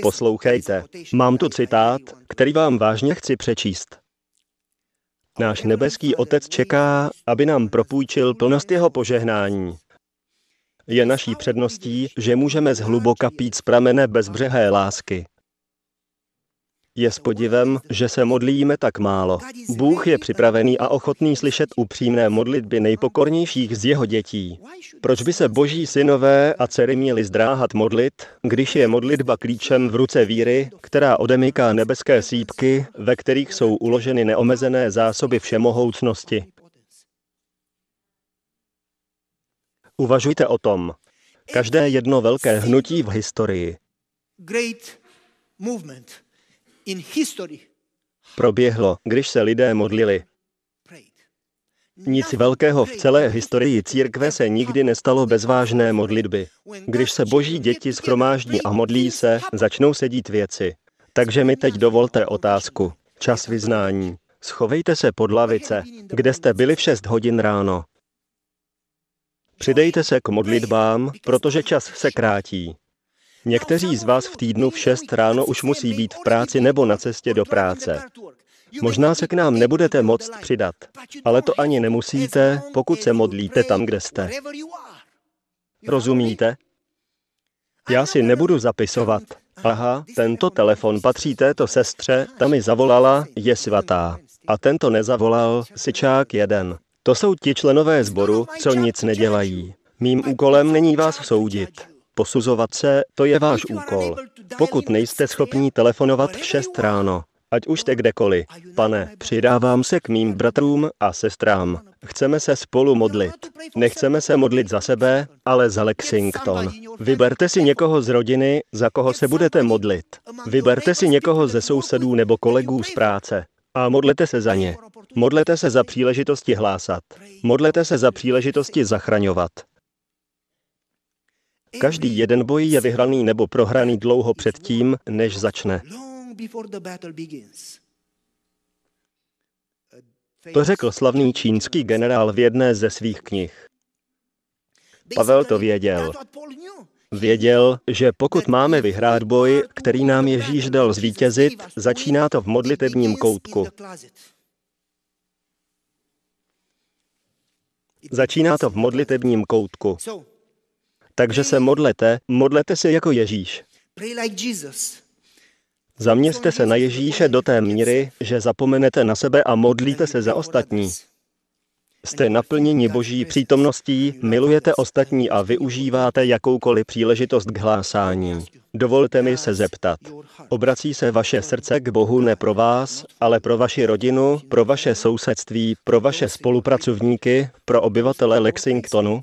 Poslouchejte, mám tu citát, který vám vážně chci přečíst. Náš nebeský Otec čeká, aby nám propůjčil plnost jeho požehnání. Je naší předností, že můžeme zhluboka pít z pramene bezbřehé lásky. Je s podivem, že se modlíme tak málo. Bůh je připravený a ochotný slyšet upřímné modlitby nejpokornějších z jeho dětí. Proč by se boží synové a dcery měli zdráhat modlit, když je modlitba klíčem v ruce víry, která odemyká nebeské sípky, ve kterých jsou uloženy neomezené zásoby všemohoucnosti? Uvažujte o tom. Každé jedno velké hnutí v historii proběhlo, když se lidé modlili. Nic velkého v celé historii církve se nikdy nestalo bez vážné modlitby. Když se boží děti schromáždí a modlí se, začnou sedít věci. Takže mi teď dovolte otázku. Čas vyznání. Schovejte se pod lavice, kde jste byli v 6 hodin ráno. Přidejte se k modlitbám, protože čas se krátí. Někteří z vás v týdnu v 6 ráno už musí být v práci nebo na cestě do práce. Možná se k nám nebudete moct přidat, ale to ani nemusíte, pokud se modlíte tam, kde jste. Rozumíte? Já si nebudu zapisovat. Aha, tento telefon patří této sestře, ta mi zavolala, je svatá. A tento nezavolal, sičák jeden. To jsou ti členové sboru, co nic nedělají. Mým úkolem není vás soudit. Posuzovat se, to je váš úkol. Pokud nejste schopní telefonovat v 6 ráno, ať už jste kdekoliv. Pane, přidávám se k mým bratrům a sestrám. Chceme se spolu modlit. Nechceme se modlit za sebe, ale za Lexington. Vyberte si někoho z rodiny, za koho se budete modlit. Vyberte si někoho ze sousedů nebo kolegů z práce a modlete se za ně. Modlete se za příležitosti hlásat. Modlete se za příležitosti zachraňovat. Každý jeden boj je vyhraný nebo prohraný dlouho předtím, než začne. To řekl slavný čínský generál v jedné ze svých knih. Pavel to věděl. Věděl, že pokud máme vyhrát boj, který nám Ježíš dal zvítězit, začíná to v modlitebním koutku. Začíná to v modlitebním koutku. Takže se modlete, modlete se jako Ježíš. Zaměřte se na Ježíše do té míry, že zapomenete na sebe a modlíte se za ostatní. Jste naplněni boží přítomností, milujete ostatní a využíváte jakoukoliv příležitost k hlásání. Dovolte mi se zeptat. Obrací se vaše srdce k Bohu ne pro vás, ale pro vaši rodinu, pro vaše sousedství, pro vaše spolupracovníky, pro obyvatele Lexingtonu?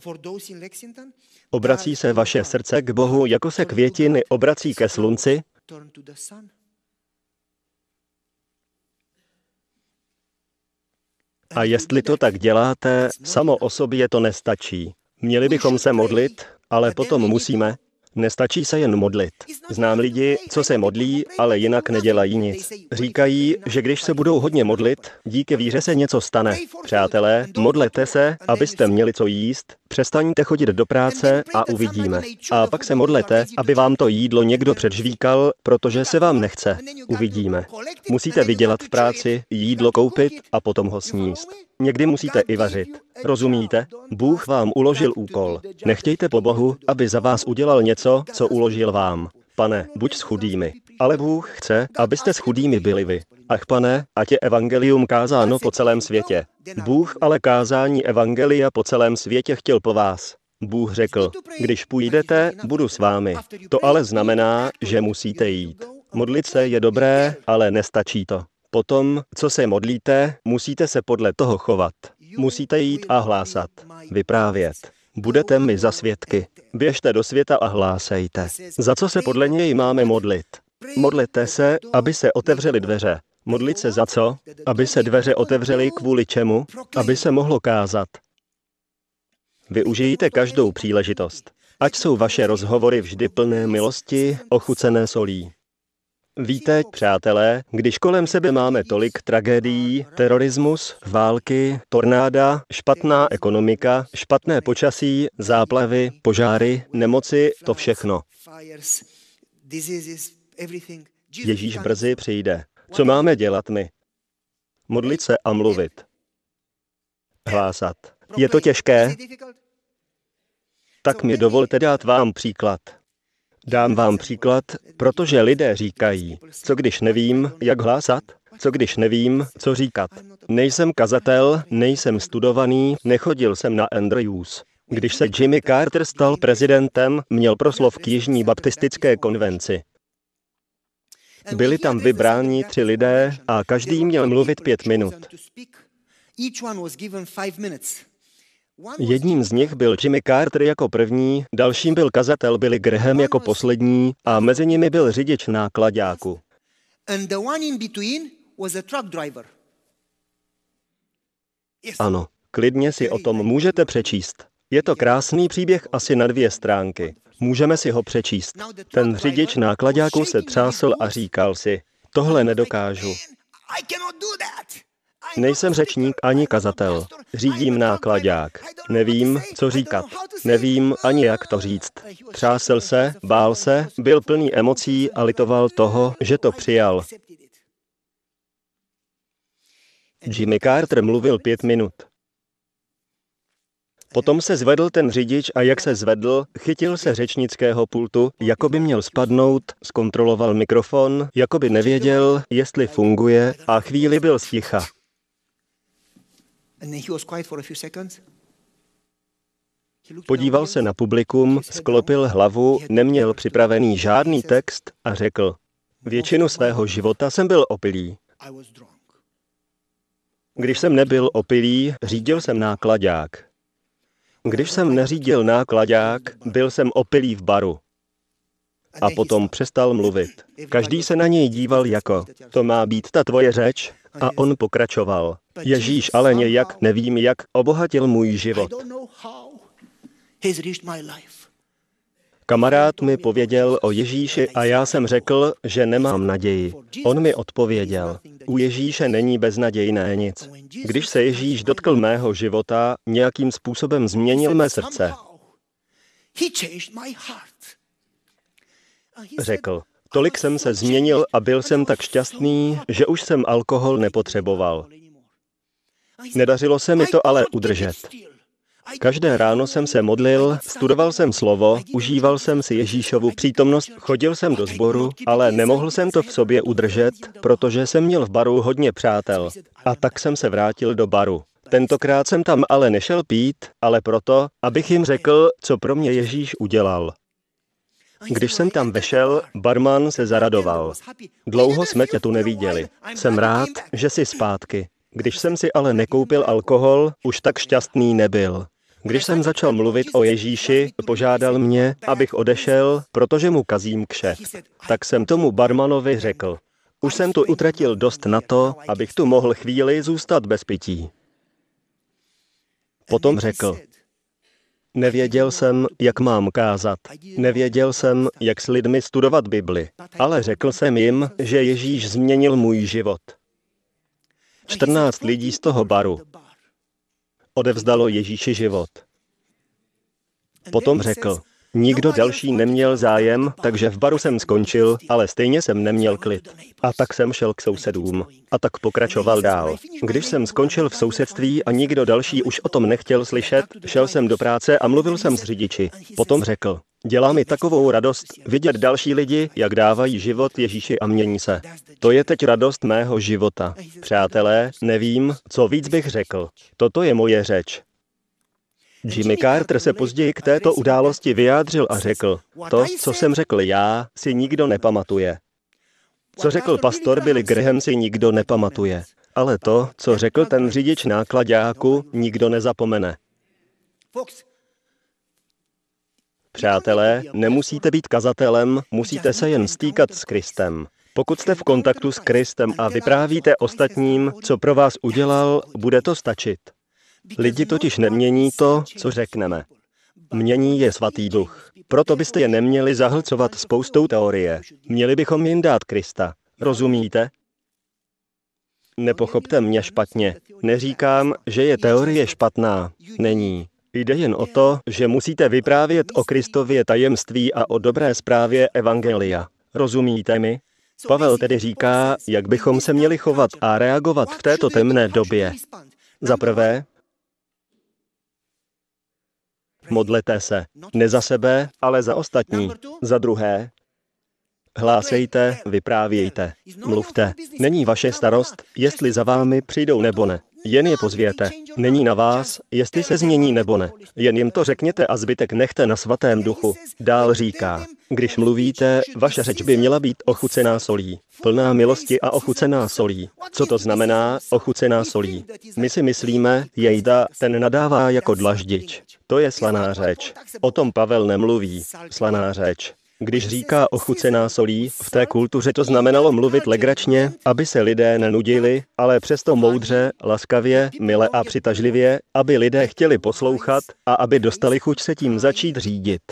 Obrací se vaše srdce k Bohu, jako se květiny obrací ke slunci? A jestli to tak děláte, samo o sobě to nestačí. Měli bychom se modlit, ale potom musíme. Nestačí se jen modlit. Znám lidi, co se modlí, ale jinak nedělají nic. Říkají, že když se budou hodně modlit, díky víře se něco stane. Přátelé, modlete se, abyste měli co jíst, Přestaňte chodit do práce a uvidíme. A pak se modlete, aby vám to jídlo někdo předžvíkal, protože se vám nechce. Uvidíme. Musíte vydělat v práci, jídlo koupit a potom ho sníst. Někdy musíte i vařit. Rozumíte? Bůh vám uložil úkol. Nechtějte po Bohu, aby za vás udělal něco, co uložil vám. Pane, buď s chudými. Ale Bůh chce, abyste s chudými byli vy. Ach pane, ať je evangelium kázáno po celém světě. Bůh ale kázání evangelia po celém světě chtěl po vás. Bůh řekl, když půjdete, budu s vámi. To ale znamená, že musíte jít. Modlit se je dobré, ale nestačí to. Potom, co se modlíte, musíte se podle toho chovat. Musíte jít a hlásat, vyprávět. Budete mi za svědky. Běžte do světa a hlásejte. Za co se podle něj máme modlit? Modlete se, aby se otevřely dveře. Modlit se za co? Aby se dveře otevřely kvůli čemu? Aby se mohlo kázat. Využijte každou příležitost. Ať jsou vaše rozhovory vždy plné milosti, ochucené solí. Víte, přátelé, když kolem sebe máme tolik tragédií, terorismus, války, tornáda, špatná ekonomika, špatné počasí, záplavy, požáry, nemoci, to všechno. Ježíš brzy přijde. Co máme dělat my? Modlit se a mluvit. Hlásat. Je to těžké? Tak mi dovolte dát vám příklad. Dám vám příklad, protože lidé říkají, co když nevím, jak hlásat, co když nevím, co říkat. Nejsem kazatel, nejsem studovaný, nechodil jsem na Andrews. Když se Jimmy Carter stal prezidentem, měl proslov k Jižní baptistické konvenci. Byli tam vybráni tři lidé a každý měl mluvit pět minut. Jedním z nich byl Jimmy Carter jako první, dalším byl kazatel Billy Graham jako poslední a mezi nimi byl řidič nákladáku. Ano, klidně si o tom můžete přečíst. Je to krásný příběh asi na dvě stránky. Můžeme si ho přečíst. Ten řidič nákladáku se třásl a říkal si, tohle nedokážu. Nejsem řečník ani kazatel. Řídím nákladák. Nevím, co říkat. Nevím ani, jak to říct. Třásel se, bál se, byl plný emocí a litoval toho, že to přijal. Jimmy Carter mluvil pět minut. Potom se zvedl ten řidič a jak se zvedl, chytil se řečnického pultu, jako by měl spadnout, zkontroloval mikrofon, jako by nevěděl, jestli funguje a chvíli byl sticha. Podíval se na publikum, sklopil hlavu, neměl připravený žádný text a řekl, většinu svého života jsem byl opilý. Když jsem nebyl opilý, řídil jsem nákladák. Když jsem neřídil nákladák, byl jsem opilý v baru. A potom přestal mluvit. Každý se na něj díval jako, to má být ta tvoje řeč? A on pokračoval. Ježíš ale nějak, nevím jak, obohatil můj život. Kamarád mi pověděl o Ježíši a já jsem řekl, že nemám naději. On mi odpověděl, u Ježíše není beznadějné nic. Když se Ježíš dotkl mého života, nějakým způsobem změnil mé srdce. Řekl, tolik jsem se změnil a byl jsem tak šťastný, že už jsem alkohol nepotřeboval. Nedařilo se mi to ale udržet. Každé ráno jsem se modlil, studoval jsem slovo, užíval jsem si Ježíšovu přítomnost, chodil jsem do sboru, ale nemohl jsem to v sobě udržet, protože jsem měl v baru hodně přátel. A tak jsem se vrátil do baru. Tentokrát jsem tam ale nešel pít, ale proto, abych jim řekl, co pro mě Ježíš udělal. Když jsem tam vešel, barman se zaradoval. Dlouho jsme tě tu neviděli. Jsem rád, že jsi zpátky. Když jsem si ale nekoupil alkohol, už tak šťastný nebyl. Když jsem začal mluvit o Ježíši, požádal mě, abych odešel, protože mu kazím kšeft. Tak jsem tomu barmanovi řekl, už jsem tu utratil dost na to, abych tu mohl chvíli zůstat bez pití. Potom řekl, nevěděl jsem, jak mám kázat, nevěděl jsem, jak s lidmi studovat Bibli, ale řekl jsem jim, že Ježíš změnil můj život. 14 lidí z toho baru odevzdalo Ježíši život. Potom řekl, Nikdo další neměl zájem, takže v baru jsem skončil, ale stejně jsem neměl klid. A tak jsem šel k sousedům. A tak pokračoval dál. Když jsem skončil v sousedství a nikdo další už o tom nechtěl slyšet, šel jsem do práce a mluvil jsem s řidiči. Potom řekl, Dělá mi takovou radost vidět další lidi, jak dávají život Ježíši a mění se. To je teď radost mého života. Přátelé, nevím, co víc bych řekl. Toto je moje řeč. Jimmy Carter se později k této události vyjádřil a řekl, to, co jsem řekl já, si nikdo nepamatuje. Co řekl pastor Billy Graham si nikdo nepamatuje. Ale to, co řekl ten řidič nákladáku, nikdo nezapomene. Přátelé, nemusíte být kazatelem, musíte se jen stýkat s Kristem. Pokud jste v kontaktu s Kristem a vyprávíte ostatním, co pro vás udělal, bude to stačit. Lidi totiž nemění to, co řekneme. Mění je svatý duch. Proto byste je neměli zahlcovat spoustou teorie. Měli bychom jim dát Krista. Rozumíte? Nepochopte mě špatně. Neříkám, že je teorie špatná. Není. Jde jen o to, že musíte vyprávět o Kristově tajemství a o dobré zprávě Evangelia. Rozumíte mi? Pavel tedy říká, jak bychom se měli chovat a reagovat v této temné době. Za prvé, Modlete se. Ne za sebe, ale za ostatní. Za druhé, Hlásejte, vyprávějte, mluvte. Není vaše starost, jestli za vámi přijdou nebo ne. Jen je pozvěte. Není na vás, jestli se změní nebo ne. Jen jim to řekněte a zbytek nechte na svatém duchu. Dál říká, když mluvíte, vaše řeč by měla být ochucená solí. Plná milosti a ochucená solí. Co to znamená ochucená solí? My si myslíme, jejda, ten nadává jako dlaždič. To je slaná řeč. O tom Pavel nemluví. Slaná řeč. Když říká ochucená solí, v té kultuře to znamenalo mluvit legračně, aby se lidé nenudili, ale přesto moudře, laskavě, mile a přitažlivě, aby lidé chtěli poslouchat a aby dostali chuť se tím začít řídit.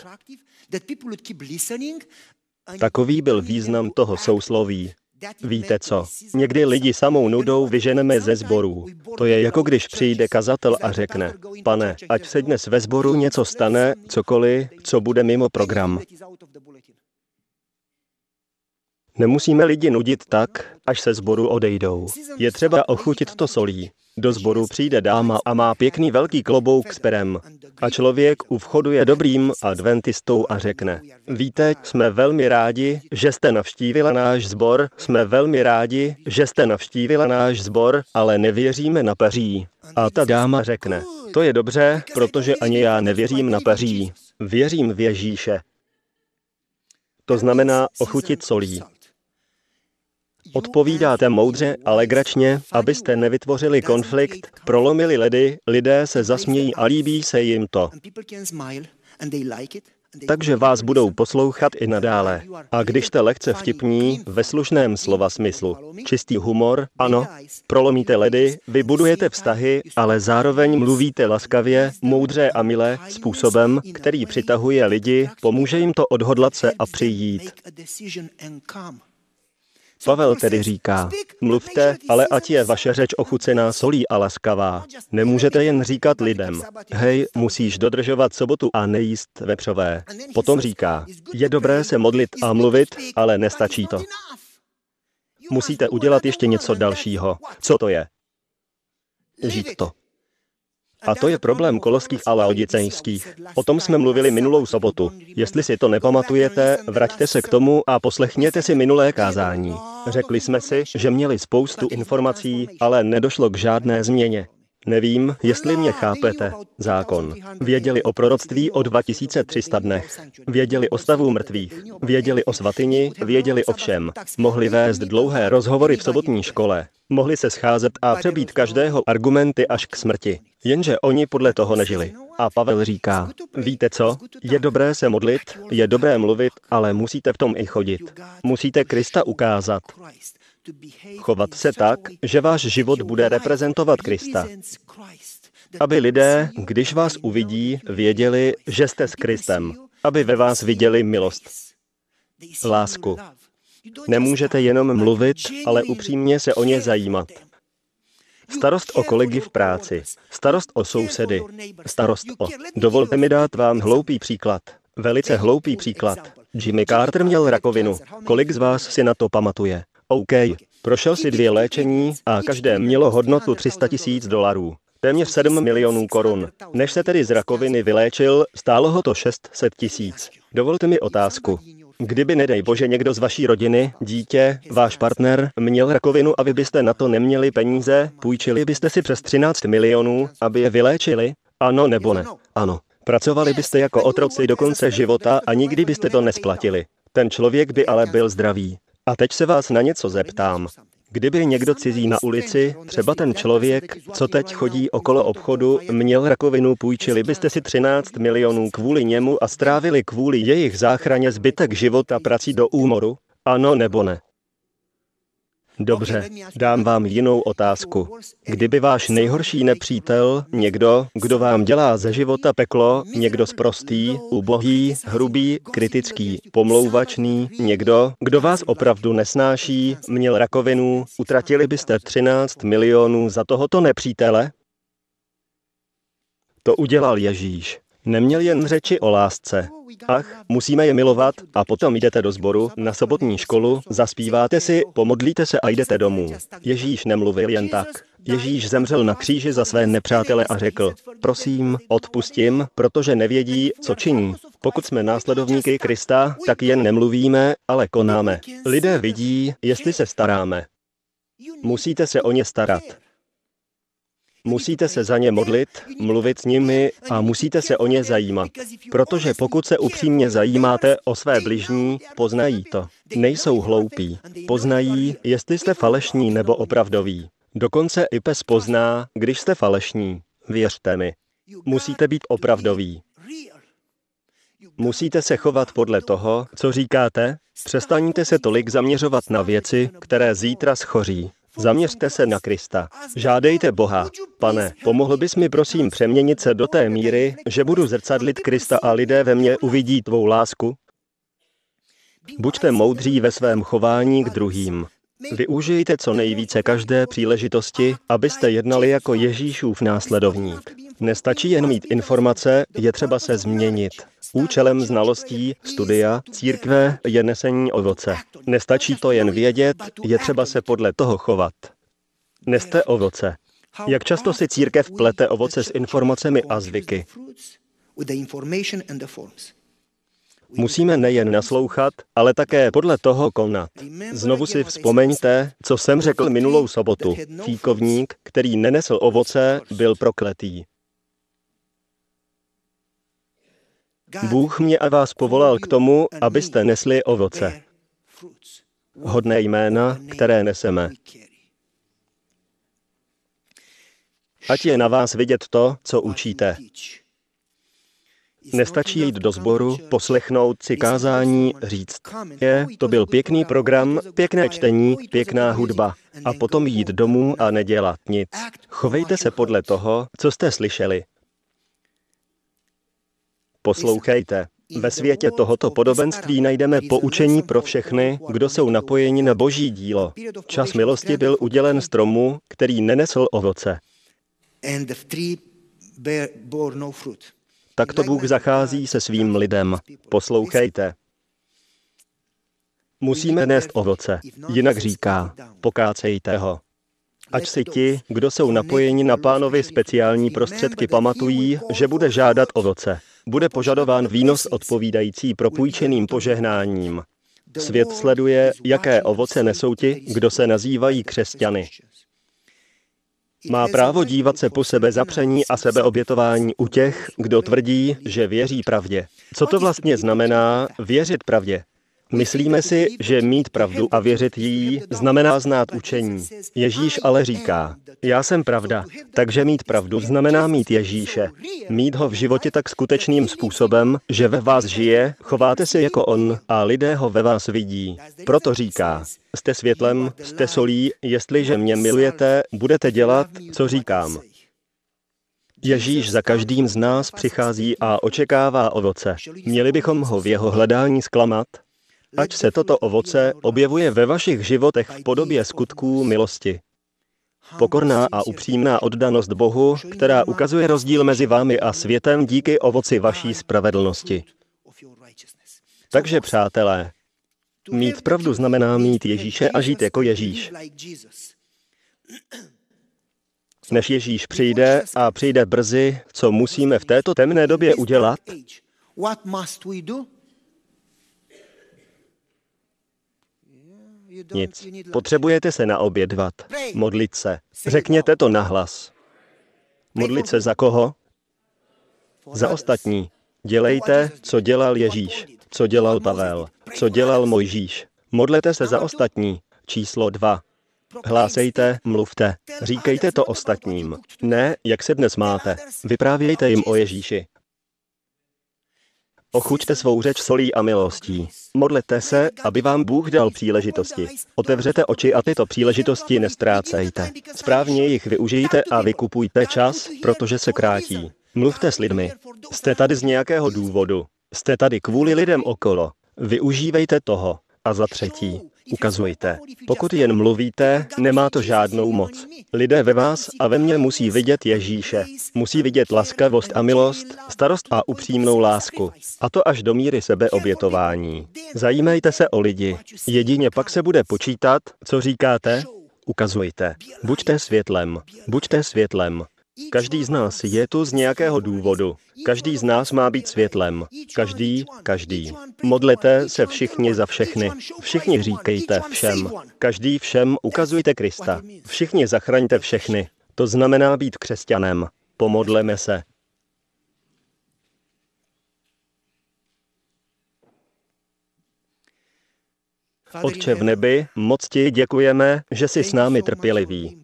Takový byl význam toho sousloví. Víte co? Někdy lidi samou nudou vyženeme ze sborů. To je jako když přijde kazatel a řekne, pane, ať se dnes ve sboru něco stane, cokoliv, co bude mimo program. Nemusíme lidi nudit tak, až se zboru odejdou. Je třeba ochutit to solí. Do sboru přijde dáma a má pěkný velký klobouk s perem. A člověk u vchodu je dobrým adventistou a řekne, víte, jsme velmi rádi, že jste navštívila náš sbor, jsme velmi rádi, že jste navštívila náš sbor, ale nevěříme na paří. A ta dáma řekne, to je dobře, protože ani já nevěřím na paří. Věřím v Ježíše. To znamená ochutit solí. Odpovídáte moudře a legračně, abyste nevytvořili konflikt, prolomili ledy, lidé se zasmějí a líbí se jim to. Takže vás budou poslouchat i nadále. A když jste lehce vtipní, ve slušném slova smyslu, čistý humor, ano, prolomíte ledy, vybudujete vztahy, ale zároveň mluvíte laskavě, moudře a milé, způsobem, který přitahuje lidi, pomůže jim to odhodlat se a přijít. Pavel tedy říká, mluvte, ale ať je vaše řeč ochucená solí a laskavá. Nemůžete jen říkat lidem, hej, musíš dodržovat sobotu a nejíst vepřové. Potom říká, je dobré se modlit a mluvit, ale nestačí to. Musíte udělat ještě něco dalšího. Co to je? Žít to. A to je problém koloských a laodicejských. O tom jsme mluvili minulou sobotu. Jestli si to nepamatujete, vraťte se k tomu a poslechněte si minulé kázání. Řekli jsme si, že měli spoustu informací, ale nedošlo k žádné změně. Nevím, jestli mě chápete. Zákon. Věděli o proroctví o 2300 dnech. Věděli o stavu mrtvých. Věděli o svatyni, věděli o všem. Mohli vést dlouhé rozhovory v sobotní škole. Mohli se scházet a přebít každého argumenty až k smrti. Jenže oni podle toho nežili. A Pavel říká, víte co, je dobré se modlit, je dobré mluvit, ale musíte v tom i chodit. Musíte Krista ukázat. Chovat se tak, že váš život bude reprezentovat Krista. Aby lidé, když vás uvidí, věděli, že jste s Kristem. Aby ve vás viděli milost. Lásku. Nemůžete jenom mluvit, ale upřímně se o ně zajímat. Starost o kolegy v práci, starost o sousedy, starost o... Dovolte mi dát vám hloupý příklad. Velice hloupý příklad. Jimmy Carter měl rakovinu. Kolik z vás si na to pamatuje? OK. Prošel si dvě léčení a každé mělo hodnotu 300 tisíc dolarů. Téměř 7 milionů korun. Než se tedy z rakoviny vyléčil, stálo ho to 600 tisíc. Dovolte mi otázku. Kdyby, nedej bože, někdo z vaší rodiny, dítě, váš partner, měl rakovinu a vy byste na to neměli peníze, půjčili byste si přes 13 milionů, aby je vyléčili? Ano nebo ne? Ano. Pracovali byste jako otroci do konce života a nikdy byste to nesplatili. Ten člověk by ale byl zdravý. A teď se vás na něco zeptám. Kdyby někdo cizí na ulici, třeba ten člověk, co teď chodí okolo obchodu, měl rakovinu, půjčili byste si 13 milionů kvůli němu a strávili kvůli jejich záchraně zbytek života prací do úmoru? Ano nebo ne? Dobře, dám vám jinou otázku. Kdyby váš nejhorší nepřítel, někdo, kdo vám dělá ze života peklo, někdo sprostý, ubohý, hrubý, kritický, pomlouvačný, někdo, kdo vás opravdu nesnáší, měl rakovinu, utratili byste 13 milionů za tohoto nepřítele? To udělal Ježíš. Neměl jen řeči o lásce. Ach, musíme je milovat a potom jdete do sboru, na sobotní školu, zaspíváte si, pomodlíte se a jdete domů. Ježíš nemluvil jen tak. Ježíš zemřel na kříži za své nepřátele a řekl, prosím, odpustím, protože nevědí, co činí. Pokud jsme následovníky Krista, tak jen nemluvíme, ale konáme. Lidé vidí, jestli se staráme. Musíte se o ně starat. Musíte se za ně modlit, mluvit s nimi a musíte se o ně zajímat. Protože pokud se upřímně zajímáte o své bližní, poznají to. Nejsou hloupí. Poznají, jestli jste falešní nebo opravdoví. Dokonce i pes pozná, když jste falešní. Věřte mi. Musíte být opravdoví. Musíte se chovat podle toho, co říkáte. Přestaňte se tolik zaměřovat na věci, které zítra schoří. Zaměřte se na Krista. Žádejte Boha. Pane, pomohl bys mi prosím přeměnit se do té míry, že budu zrcadlit Krista a lidé ve mně uvidí tvou lásku? Buďte moudří ve svém chování k druhým. Využijte co nejvíce každé příležitosti, abyste jednali jako Ježíšův následovník. Nestačí jen mít informace, je třeba se změnit. Účelem znalostí, studia, církve je nesení ovoce. Nestačí to jen vědět, je třeba se podle toho chovat. Neste ovoce. Jak často si církev plete ovoce s informacemi a zvyky? Musíme nejen naslouchat, ale také podle toho konat. Znovu si vzpomeňte, co jsem řekl minulou sobotu. Fíkovník, který nenesl ovoce, byl prokletý. Bůh mě a vás povolal k tomu, abyste nesli ovoce. Hodné jména, které neseme. Ať je na vás vidět to, co učíte. Nestačí jít do sboru, poslechnout si kázání, říct, je, to byl pěkný program, pěkné čtení, pěkná hudba. A potom jít domů a nedělat nic. Chovejte se podle toho, co jste slyšeli. Poslouchejte. Ve světě tohoto podobenství najdeme poučení pro všechny, kdo jsou napojeni na boží dílo. Čas milosti byl udělen stromu, který nenesl ovoce. Takto Bůh zachází se svým lidem. Poslouchejte. Musíme nést ovoce, jinak říká, pokácejte ho. Ať si ti, kdo jsou napojeni na pánovi speciální prostředky, pamatují, že bude žádat ovoce. Bude požadován výnos odpovídající propůjčeným požehnáním. Svět sleduje, jaké ovoce nesou ti, kdo se nazývají křesťany. Má právo dívat se po sebe zapření a sebeobětování u těch, kdo tvrdí, že věří pravdě. Co to vlastně znamená věřit pravdě? Myslíme si, že mít pravdu a věřit jí znamená znát učení. Ježíš ale říká, já jsem pravda, takže mít pravdu znamená mít Ježíše. Mít ho v životě tak skutečným způsobem, že ve vás žije, chováte se jako on a lidé ho ve vás vidí. Proto říká, jste světlem, jste solí, jestliže mě milujete, budete dělat, co říkám. Ježíš za každým z nás přichází a očekává ovoce. Měli bychom ho v jeho hledání zklamat? Ať se toto ovoce objevuje ve vašich životech v podobě skutků milosti. Pokorná a upřímná oddanost Bohu, která ukazuje rozdíl mezi vámi a světem díky ovoci vaší spravedlnosti. Takže přátelé, mít pravdu znamená mít Ježíše a žít jako Ježíš. Než Ježíš přijde a přijde brzy, co musíme v této temné době udělat? Nic. Potřebujete se naobědvat, modlit se. Řekněte to nahlas. Modlit se za koho? Za ostatní. Dělejte, co dělal Ježíš, co dělal Pavel, co dělal Mojžíš. Modlete se za ostatní. Číslo 2. Hlásejte, mluvte, říkejte to ostatním. Ne, jak se dnes máte. Vyprávějte jim o Ježíši. Ochuťte svou řeč solí a milostí. Modlete se, aby vám Bůh dal příležitosti. Otevřete oči a tyto příležitosti nestrácejte. Správně jich využijte a vykupujte čas, protože se krátí. Mluvte s lidmi. Jste tady z nějakého důvodu. Jste tady kvůli lidem okolo. Využívejte toho. A za třetí, ukazujte. Pokud jen mluvíte, nemá to žádnou moc. Lidé ve vás a ve mně musí vidět Ježíše. Musí vidět laskavost a milost, starost a upřímnou lásku. A to až do míry sebeobětování. Zajímejte se o lidi. Jedině pak se bude počítat, co říkáte, ukazujte. Buďte světlem. Buďte světlem. Každý z nás je tu z nějakého důvodu. Každý z nás má být světlem. Každý, každý. Modlete se všichni za všechny. Všichni říkejte všem. Každý všem ukazujte Krista. Všichni zachraňte všechny. To znamená být křesťanem. Pomodleme se. Otče v nebi, moc ti děkujeme, že jsi s námi trpělivý.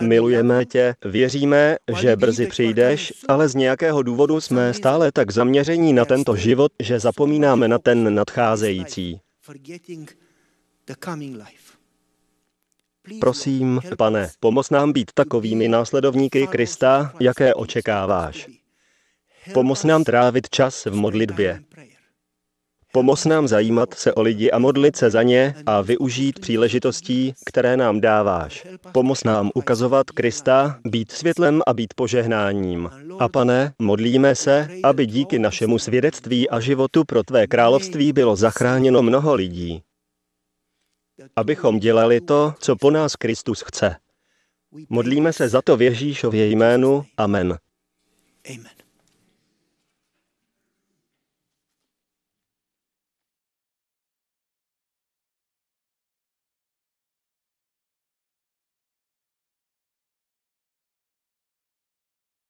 Milujeme tě, věříme, že brzy přijdeš, ale z nějakého důvodu jsme stále tak zaměření na tento život, že zapomínáme na ten nadcházející. Prosím, pane, pomoz nám být takovými následovníky Krista, jaké očekáváš. Pomoz nám trávit čas v modlitbě. Pomoz nám zajímat se o lidi a modlit se za ně a využít příležitostí, které nám dáváš. Pomoz nám ukazovat Krista, být světlem a být požehnáním. A pane, modlíme se, aby díky našemu svědectví a životu pro tvé království bylo zachráněno mnoho lidí. Abychom dělali to, co po nás Kristus chce. Modlíme se za to v Ježíšově jménu. Amen. Amen.